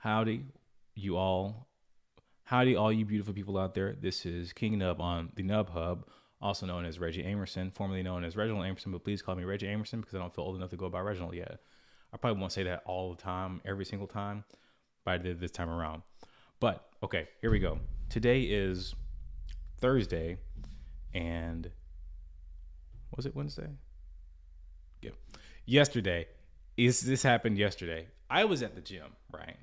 Howdy, you all. Howdy, all you beautiful people out there. This is Kingknub on the Knub Hub, also known as Reggie Amerson, formerly known as Reginald Amerson, but please call me Reggie Amerson because I don't feel old enough to go by Reginald yet. I probably won't say that all the time, every single time, but I did this time around. But okay, here we go. Today is Thursday, and was it Wednesday? Yeah, yesterday. Is this happened yesterday? I was at the gym, right?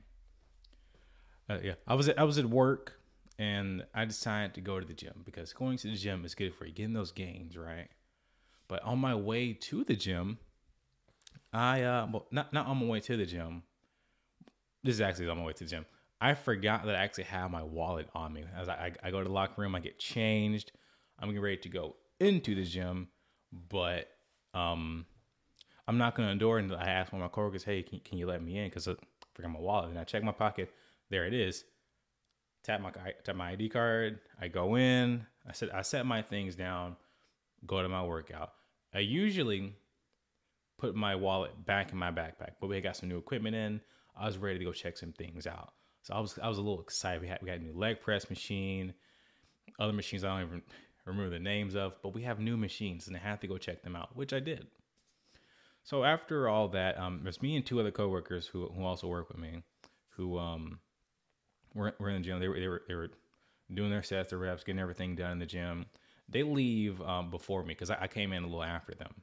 Uh, yeah, I was at, I was at work, and I decided to go to the gym because going to the gym is good for you, getting those gains, right? But on my way to the gym, I uh, well, not not on my way to the gym. This is actually on my way to the gym. I forgot that I actually have my wallet on me. As I, I, I go to the locker room, I get changed. I'm getting ready to go into the gym, but um, I'm not going to door until I ask one of my coworkers, "Hey, can, can you let me in?" Because I forgot my wallet, and I check my pocket. There it is. Tap my tap my ID card. I go in. I said I set my things down. Go to my workout. I usually put my wallet back in my backpack, but we got some new equipment in. I was ready to go check some things out. So I was I was a little excited. We had we got a new leg press machine, other machines I don't even remember the names of, but we have new machines and I had to go check them out, which I did. So after all that, um, there's me and two other coworkers who who also work with me, who um were, were in the gym. They were they were they were doing their sets, their reps, getting everything done in the gym. They leave um, before me because I, I came in a little after them.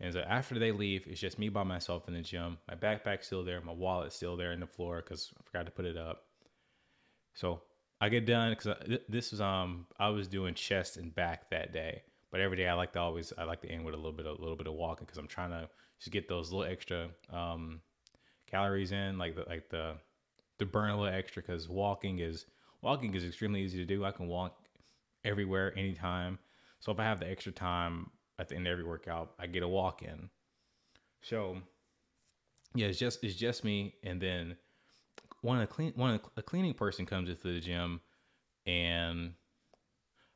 And so after they leave, it's just me by myself in the gym. My backpack's still there. My wallet's still there in the floor because I forgot to put it up. So I get done because this was um I was doing chest and back that day. But every day I like to always I like to end with a little bit a little bit of walking because I'm trying to just get those little extra um, calories in, like the like the to burn a little extra because walking is walking is extremely easy to do. I can walk everywhere, anytime. So if I have the extra time at the end of every workout, I get a walk in. So yeah, it's just it's just me, and then one of the clean one of the, a cleaning person comes into the gym, and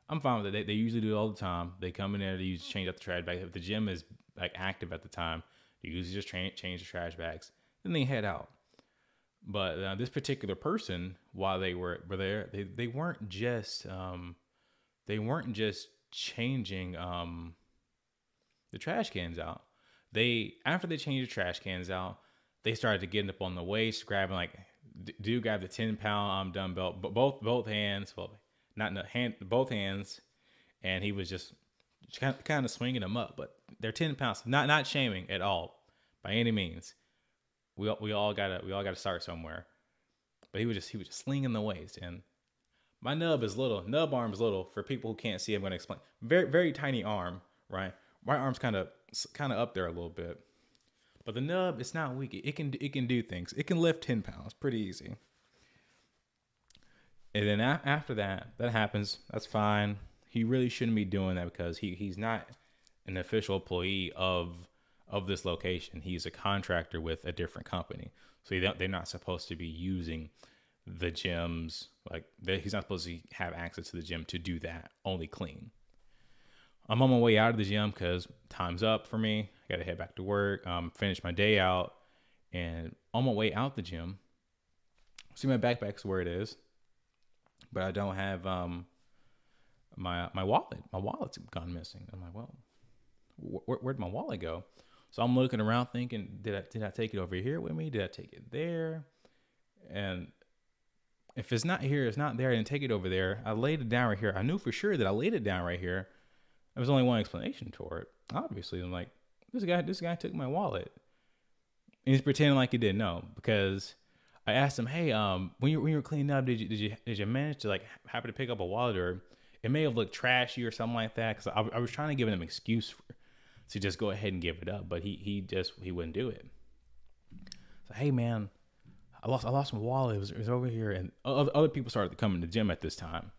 I'm fine with it. They, they usually do it all the time. They come in there, they use change out the trash bag. If the gym is like active at the time, they usually just tra- change the trash bags. Then they head out. But uh, this particular person, while they were, were there, they, they weren't just um, they weren't just changing um, the trash cans out. They after they changed the trash cans out, they started to get up on the waist, grabbing like do grab the ten pound um, dumbbell, but both both hands, well, not the hand, both hands, and he was just kind of, kind of swinging them up. But they're ten pounds, not not shaming at all by any means we all, we all gotta we all gotta start somewhere. But he was just he was just slinging the waist, and my nub is little. Nub arm is little. For people who can't see, I'm gonna explain. Very very tiny arm, right? My arm's kind of kind of up there a little bit, but the nub it's not weak. It can it can do things. It can lift ten pounds pretty easy. And then a- after that, that happens. That's fine. He really shouldn't be doing that because he he's not an official employee of of this location. He's a contractor with a different company, so they're not supposed to be using the gyms. Like he's not supposed to have access to the gym to do that. Only clean. I'm on my way out of the gym because time's up for me. I got to head back to work. Um, finish my day out, and on my way out the gym, see my backpack's where it is, but I don't have um my my wallet. My wallet's gone missing. I'm like, well, wh- where'd my wallet go? So I'm looking around thinking, did I did I take it over here with me? Did I take it there? And if it's not here, it's not there. I didn't take it over there. I laid it down right here. I knew for sure that I laid it down right here. There was only one explanation for it. Obviously, I'm like, this guy, this guy took my wallet. And he's pretending like he didn't know because I asked him, hey, um, when you when you were cleaning up, did you did you did you manage to like happen to pick up a wallet or it may have looked trashy or something like that? Because I, I was trying to give him an excuse for, to just go ahead and give it up. But he he just he wouldn't do it. So hey man, I lost I lost my wallet. It was, it was over here, and other people started to come in the gym at this time.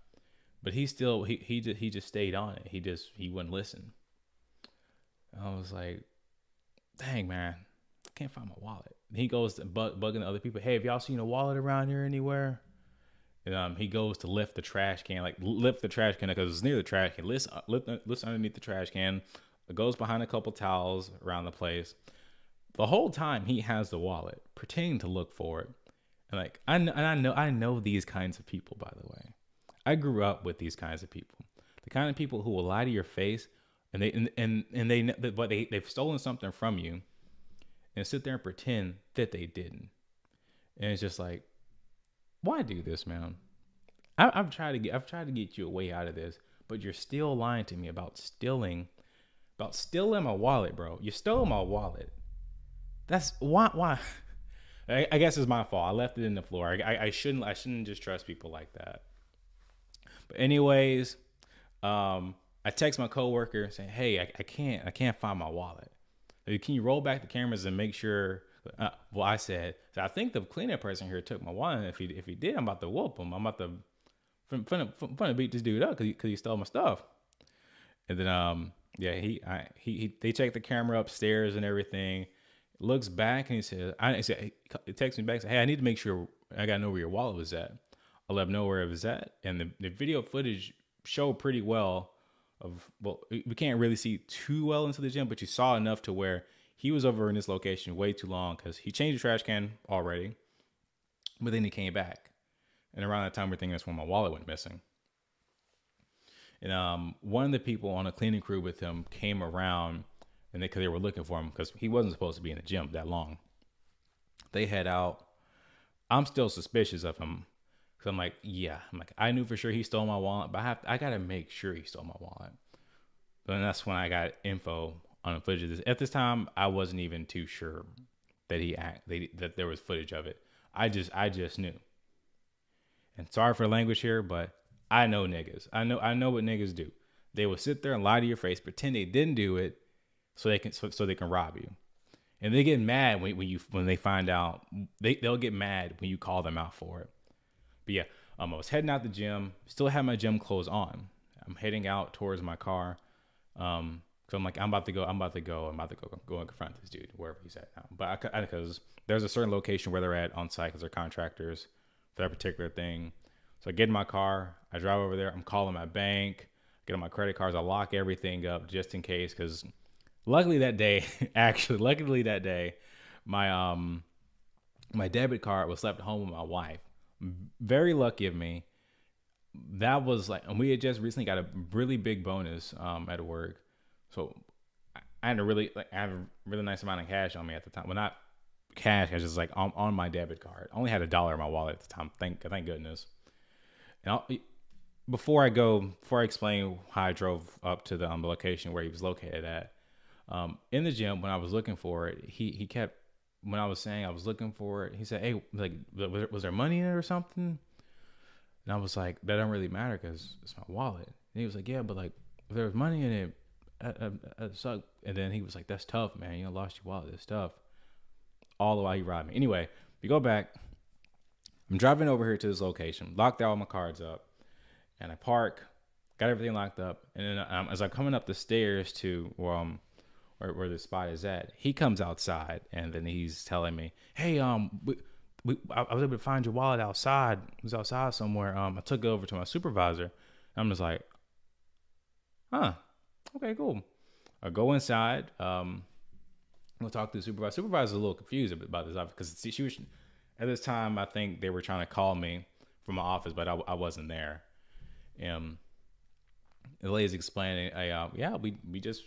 But he still he he just he just stayed on it. He just he wouldn't listen. I was like, dang man, I can't find my wallet. And he goes to bug, bugging other people. Hey, have y'all seen a wallet around here anywhere? And um, he goes to lift the trash can, like lift the trash can because it's near the trash can. Lift, lift, lift underneath the trash can, goes behind a couple towels around the place. The whole time he has the wallet, pretending to look for it. And like I know, and I know I know these kinds of people. By the way, I grew up with these kinds of people. The kind of people who will lie to your face, and they and and, and they but they they've stolen something from you, and sit there and pretend that they didn't. And it's just like, why do this, man? I, I've tried to get I've tried to get you a way out of this, but you're still lying to me about stealing, about stealing my wallet, bro. You stole my wallet. That's why why. I, I guess it's my fault. I left it in the floor. I, I, I shouldn't I shouldn't just trust people like that. But anyways, um, I text my coworker saying, "Hey, I, I can't I can't find my wallet. Can you roll back the cameras and make sure?" Uh, well, I said, I think the cleanup person here took my wallet. If he if he did, I'm about to whoop him. I'm about to fun, fun to beat this dude up because he, cause he stole my stuff. And then um yeah he I he, he they checked the camera upstairs and everything. Looks back and he says, I he said he texts me back said hey I need to make sure I gotta know where your wallet was at. I let him know where it was at, and the, the video footage showed pretty well. Of well, we can't really see too well into the gym, but you saw enough to where he was over in this location way too long because he changed the trash can already, but then he came back, and around that time we're thinking that's when my wallet went missing. And um, one of the people on a cleaning crew with him came around, and they because they were looking for him because he wasn't supposed to be in the gym that long. They head out. I'm still suspicious of him Cause I'm like, yeah, I'm like, I knew for sure he stole my wallet, but I have, I gotta make sure he stole my wallet. And that's when I got info on the footage of this. At this time, I wasn't even too sure that he act, they, that there was footage of it. I just, I just knew. And sorry for language here, but I know niggas. I know, I know what niggas do. They will sit there and lie to your face, pretend they didn't do it, so they can, so, so they can rob you. And they get mad when, when you, when they find out. They, they'll get mad when you call them out for it. But yeah, um, I was heading out the gym, still had my gym clothes on. I'm heading out towards my car. Um, so I'm like, I'm about to go. I'm about to go. I'm about to go go and confront this dude wherever he's at now. But because there's a certain location where they're at on site because they're contractors for that particular thing. So I get in my car. I drive over there. I'm calling my bank. Get on my credit cards. I lock everything up just in case. Because luckily that day, actually, luckily that day, my um my debit card was left home with my wife. Very lucky of me. That was like, and we had just recently got a really big bonus um, at work, so I had a really like I had a really nice amount of cash on me at the time. Well, not cash, I was just like on, on my debit card. I only had a dollar in my wallet at the time. Thank thank goodness. And I'll, before I go, before I explain how I drove up to the, um, location where he was located at, um, in the gym when I was looking for it, he he kept when I was saying I was looking for it, he said, "Hey, like, was there money in it or something?" And I was like, "That don't really matter because it's my wallet." And he was like, "Yeah, but like, if there was money in it, it suck." And then he was like, "That's tough, man. You know, lost your wallet. That's tough." All the while he robbed me. Anyway, we go back. I'm driving over here to this location, locked all my cards up, and I park, got everything locked up, and then um, as I'm coming up the stairs to um where, where the spot is at. He comes outside and then he's telling me, "Hey, um, we, we, I, was able to find your wallet outside. It was outside somewhere. Um, I took it over to my supervisor. I'm just like, huh, okay, cool. I go inside. Um, we'll talk to the supervisor. Supervisor's a little confused about this because she was at this time. I think they were trying to call me from my office, but I, I wasn't there. Um, the lady's explaining, uh, yeah, we we just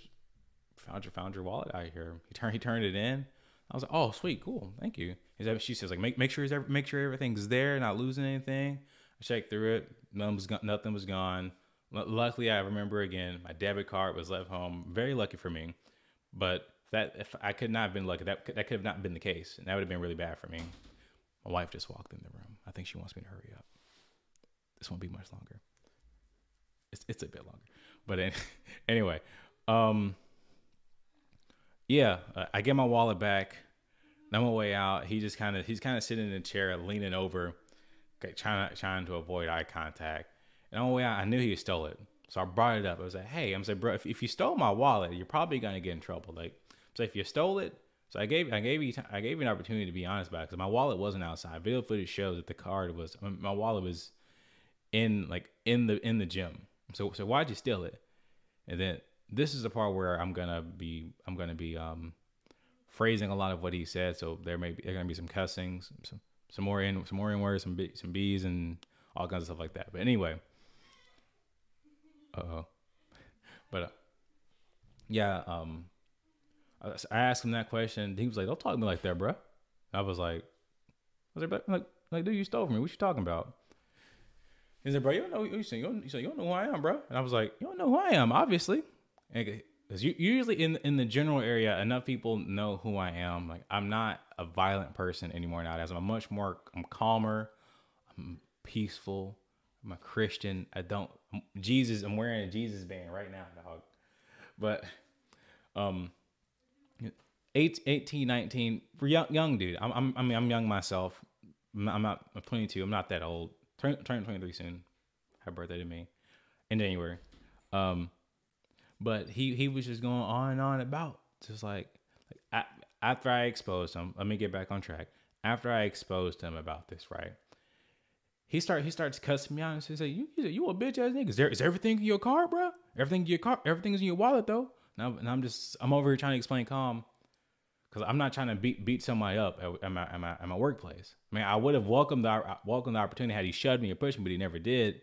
found your found your wallet out here. He turned he turned it in. I was like, oh sweet, cool, thank you. He she says like make make sure make sure everything's there, not losing anything. I checked through it, nothing was nothing was gone. Luckily, I remember again, my debit card was left home. Very lucky for me, but that if I could not have been lucky, that that could have not been the case, and that would have been really bad for me. My wife just walked in the room. I think she wants me to hurry up. This won't be much longer. It's it's a bit longer, but anyway, um, yeah, uh, I get my wallet back. I'm On my way out, he just kind of he's kind of sitting in a chair, leaning over, trying trying to avoid eye contact. And on the way out, I knew he stole it, so I brought it up. I was like, "Hey, I'm saying, bro, if, if you stole my wallet, you're probably gonna get in trouble. Like, so if you stole it, so I gave I gave you I gave you an opportunity to be honest about it because my wallet wasn't outside. Video footage shows that the card was my wallet was in like in the in the gym. So so why'd you steal it? And then this is the part where I'm gonna be I'm gonna be um, phrasing a lot of what he said. So there may be there gonna be some cussing, some some more in some more in words, some B, some B's, and all kinds of stuff like that. But anyway, uh oh, but uh, yeah, um, I, asked him that question. He was like, "Don't talk to me like that, bro." I was like, "I was like, like, like, dude, you stole from me. What you talking about?" He said, "Bro, you don't know. You you don't, you, said, you don't know who I am, bro." And I was like, "You don't know who I am, obviously." Because usually in in the general area, enough people know who I am. Like I'm not a violent person anymore nowadays. I'm much more. I'm calmer. I'm peaceful. I'm a Christian. I don't Jesus. I'm wearing a Jesus band right now, dog. But um, 18, 19, for young, young dude. I'm, I'm, I mean, I'm young myself. I'm not, I'm 22. I'm not that old. Turn, turn 23 soon. Happy birthday to me in January. Um, but he, he was just going on and on about just like, like I, after I exposed him, let me get back on track. After I exposed him about this, right? He start he starts cussing me out and says, "You you a bitch ass nigga. Is there is everything in your car, bro? Everything in your car, everything's in your wallet though." Now and I'm just I'm over here trying to explain calm because I'm not trying to beat beat somebody up at, at, my, at, my, at my workplace. I mean, I would have welcomed the welcomed the opportunity had he shoved me or pushed me, but he never did.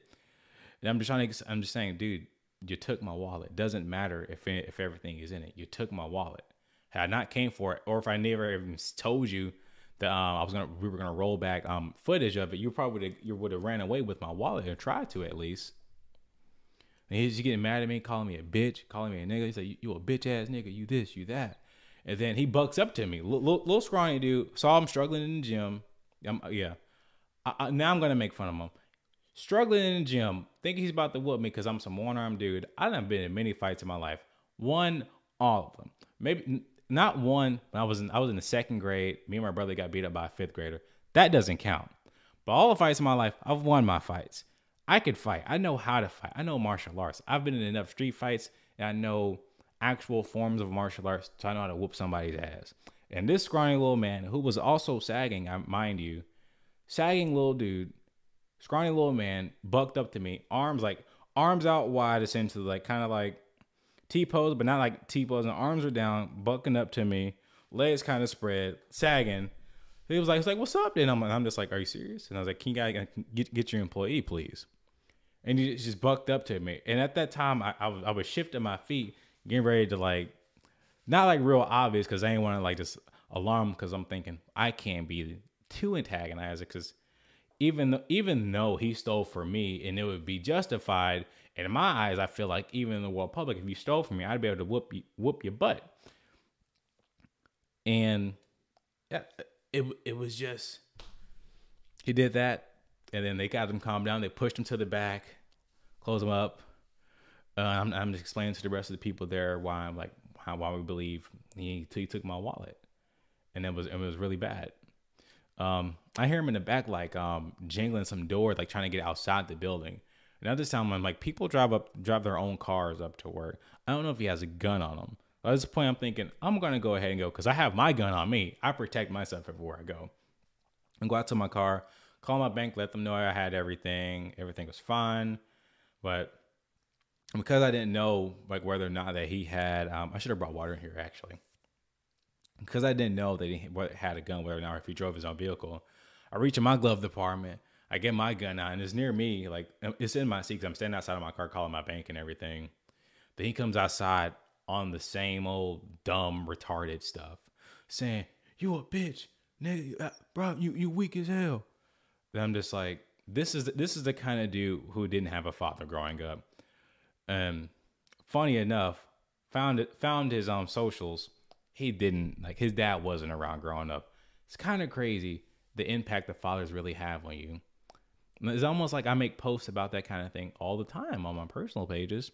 And I'm just trying to I'm just saying, dude, you took my wallet. Doesn't matter if if everything is in it. You took my wallet. Had I not came for it, or if I never even told you that um, I was gonna we were gonna roll back um, footage of it, you probably you would have ran away with my wallet or tried to at least. And he's getting mad at me, calling me a bitch, calling me a nigga. He's like, you, you a bitch ass nigga, you this, you that. And then he bucks up to me, L- little scrawny dude. Saw him struggling in the gym. Um, yeah. I, I, now I'm gonna make fun of him. Struggling in the gym, think he's about to whoop me because I'm some one arm dude. I done been in many fights in my life. Won all of them. Maybe not one. When I was in I was in the second grade. Me and my brother got beat up by a fifth grader. That doesn't count. But all the fights in my life, I've won my fights. I could fight. I know how to fight. I know martial arts. I've been in enough street fights and I know actual forms of martial arts to know how to whoop somebody's ass. And this scrawny little man, who was also sagging, I mind you, sagging little dude, scrawny little man, bucked up to me, arms like arms out wide, essentially, like kind of like T pose, but not like T pose. And arms are down, bucking up to me, legs kind of spread, sagging. He was like, "He's like, what's up?" Then I'm like, I'm just like, "Are you serious?" And I was like, "Can you guys get get your employee, please?" And he just bucked up to me. And at that time, I, I was I was shifting my feet getting ready to like, not like real obvious because I ain't want to like just alarm because I'm thinking I can't be too antagonized because even though, even though he stole from me and it would be justified and in my eyes, I feel like even in the world public, if you stole from me, I'd be able to whoop you, whoop your butt. And yeah, it it was just he did that, and then they got him calmed down. They pushed him to the back, closed him up, uh, I'm, I'm explaining to the rest of the people there why I'm like how why we believe he, he took my wallet, and it was it was really bad. Um, I hear him in the back like um jingling some door, like trying to get outside the building. And at this time, I'm like, people drive up drive their own cars up to work. I don't know if he has a gun on him. At this point, I'm thinking I'm gonna go ahead and go because I have my gun on me. I protect myself everywhere I go. And go out to my car, call my bank, let them know I had everything. Everything was fine, but because I didn't know like whether or not that he had, um, I should have brought water in here actually. Because I didn't know that he had a gun, whether or not if he drove his own vehicle. I reach in my glove department, I get my gun out, and it's near me, like it's in my seat. Cause I'm standing outside of my car, calling my bank and everything. Then he comes outside on the same old dumb, retarded stuff, saying, "You a bitch, nigga, uh, bro. You you weak as hell." And I'm just like, this is this is the kind of dude who didn't have a father growing up and funny enough, found it found his um socials. He didn't like his dad wasn't around growing up. It's kind of crazy the impact the fathers really have on you. It's almost like I make posts about that kind of thing all the time on my personal pages.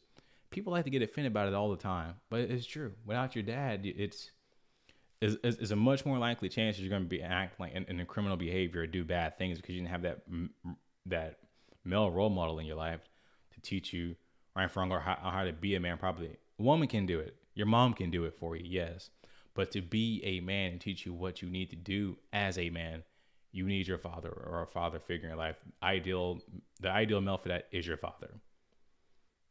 People like to get offended about it all the time, but it's true. Without your dad, it's is, is, a much more likely chance you're going to be acting like in, in a criminal behavior or do bad things because you didn't have that that male role model in your life to teach you right or how, how to be a man properly. A woman can do it. Your mom can do it for you, yes. But to be a man and teach you what you need to do as a man, you need your father or a father figure in life. Ideal, the ideal male for that is your father.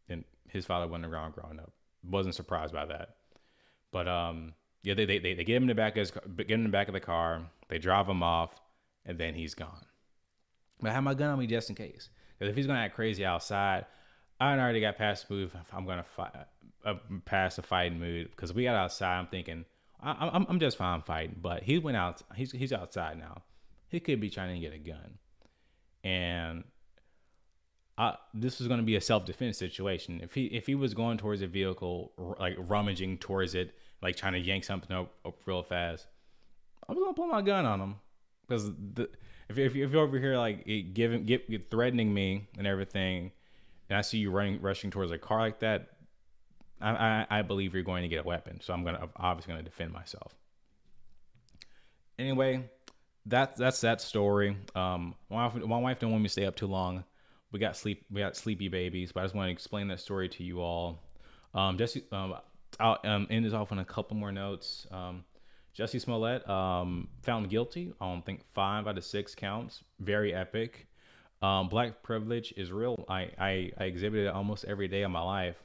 And his father wasn't around growing up. Wasn't surprised by that. But um, yeah, they they they, they get him in the back of his, get him in the back of the car. They drive him off, and then he's gone. But I have my gun on me just in case. Because if he's gonna act crazy outside, I already got past move. I'm gonna fight, uh, past the fighting mood because we got outside. I'm thinking I, I'm I'm just fine fighting, but he went out. He's he's outside now. He could be trying to get a gun, and I, this was going to be a self defense situation. If he if he was going towards a vehicle, like rummaging towards it, like trying to yank something up, up real fast, I was gonna pull my gun on him because the, if if you're over here like giving get, threatening me and everything, and I see you running rushing towards a car like that, I, I, I believe you're going to get a weapon. So I'm gonna I'm obviously gonna defend myself. Anyway, that that's that story. Um, my wife, my wife didn't want me to stay up too long we got sleep we got sleepy babies but i just want to explain that story to you all um jesse um i'll um, end this off on a couple more notes um jussie smollett um found guilty on I think five out of six counts very epic um black privilege is real i i, I exhibit it almost every day of my life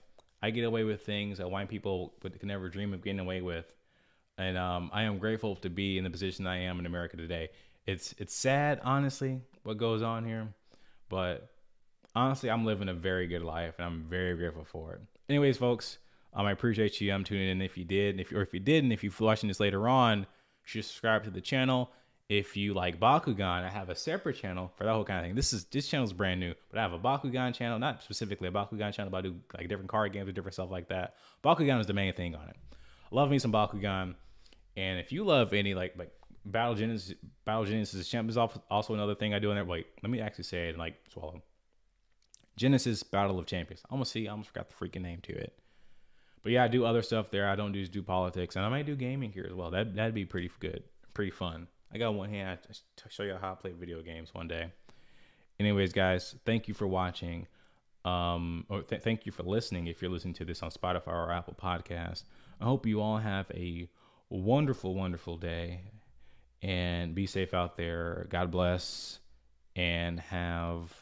i get away with things that white people would, can never dream of getting away with and um, I am grateful to be in the position I am in America today. It's it's sad, honestly, what goes on here, but honestly, I'm living a very good life, and I'm very grateful for it. Anyways, folks, um, I appreciate you. I'm tuning in. If you did, if or if you didn't, if you're watching this later on, subscribe to the channel. If you like Bakugan, I have a separate channel for that whole kind of thing. This is this channel is brand new, but I have a Bakugan channel, not specifically a Bakugan channel, but I do like different card games or different stuff like that. Bakugan is the main thing on it. love me some Bakugan, and if you love any like like Battle Genesis, Battle Genesis Champ is also another thing I do in there. Wait, let me actually say it and like swallow. Genesis Battle of Champions. I almost see, I almost forgot the freaking name to it. But yeah, I do other stuff there. I don't do do politics, and I might do gaming here as well. That that'd be pretty good, pretty fun. I got one hand to show you how I play video games one day. Anyways, guys, thank you for watching. Um, or th- thank you for listening. If you're listening to this on Spotify or Apple Podcast, I hope you all have a wonderful, wonderful day, and be safe out there. God bless, and have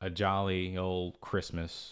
a jolly old Christmas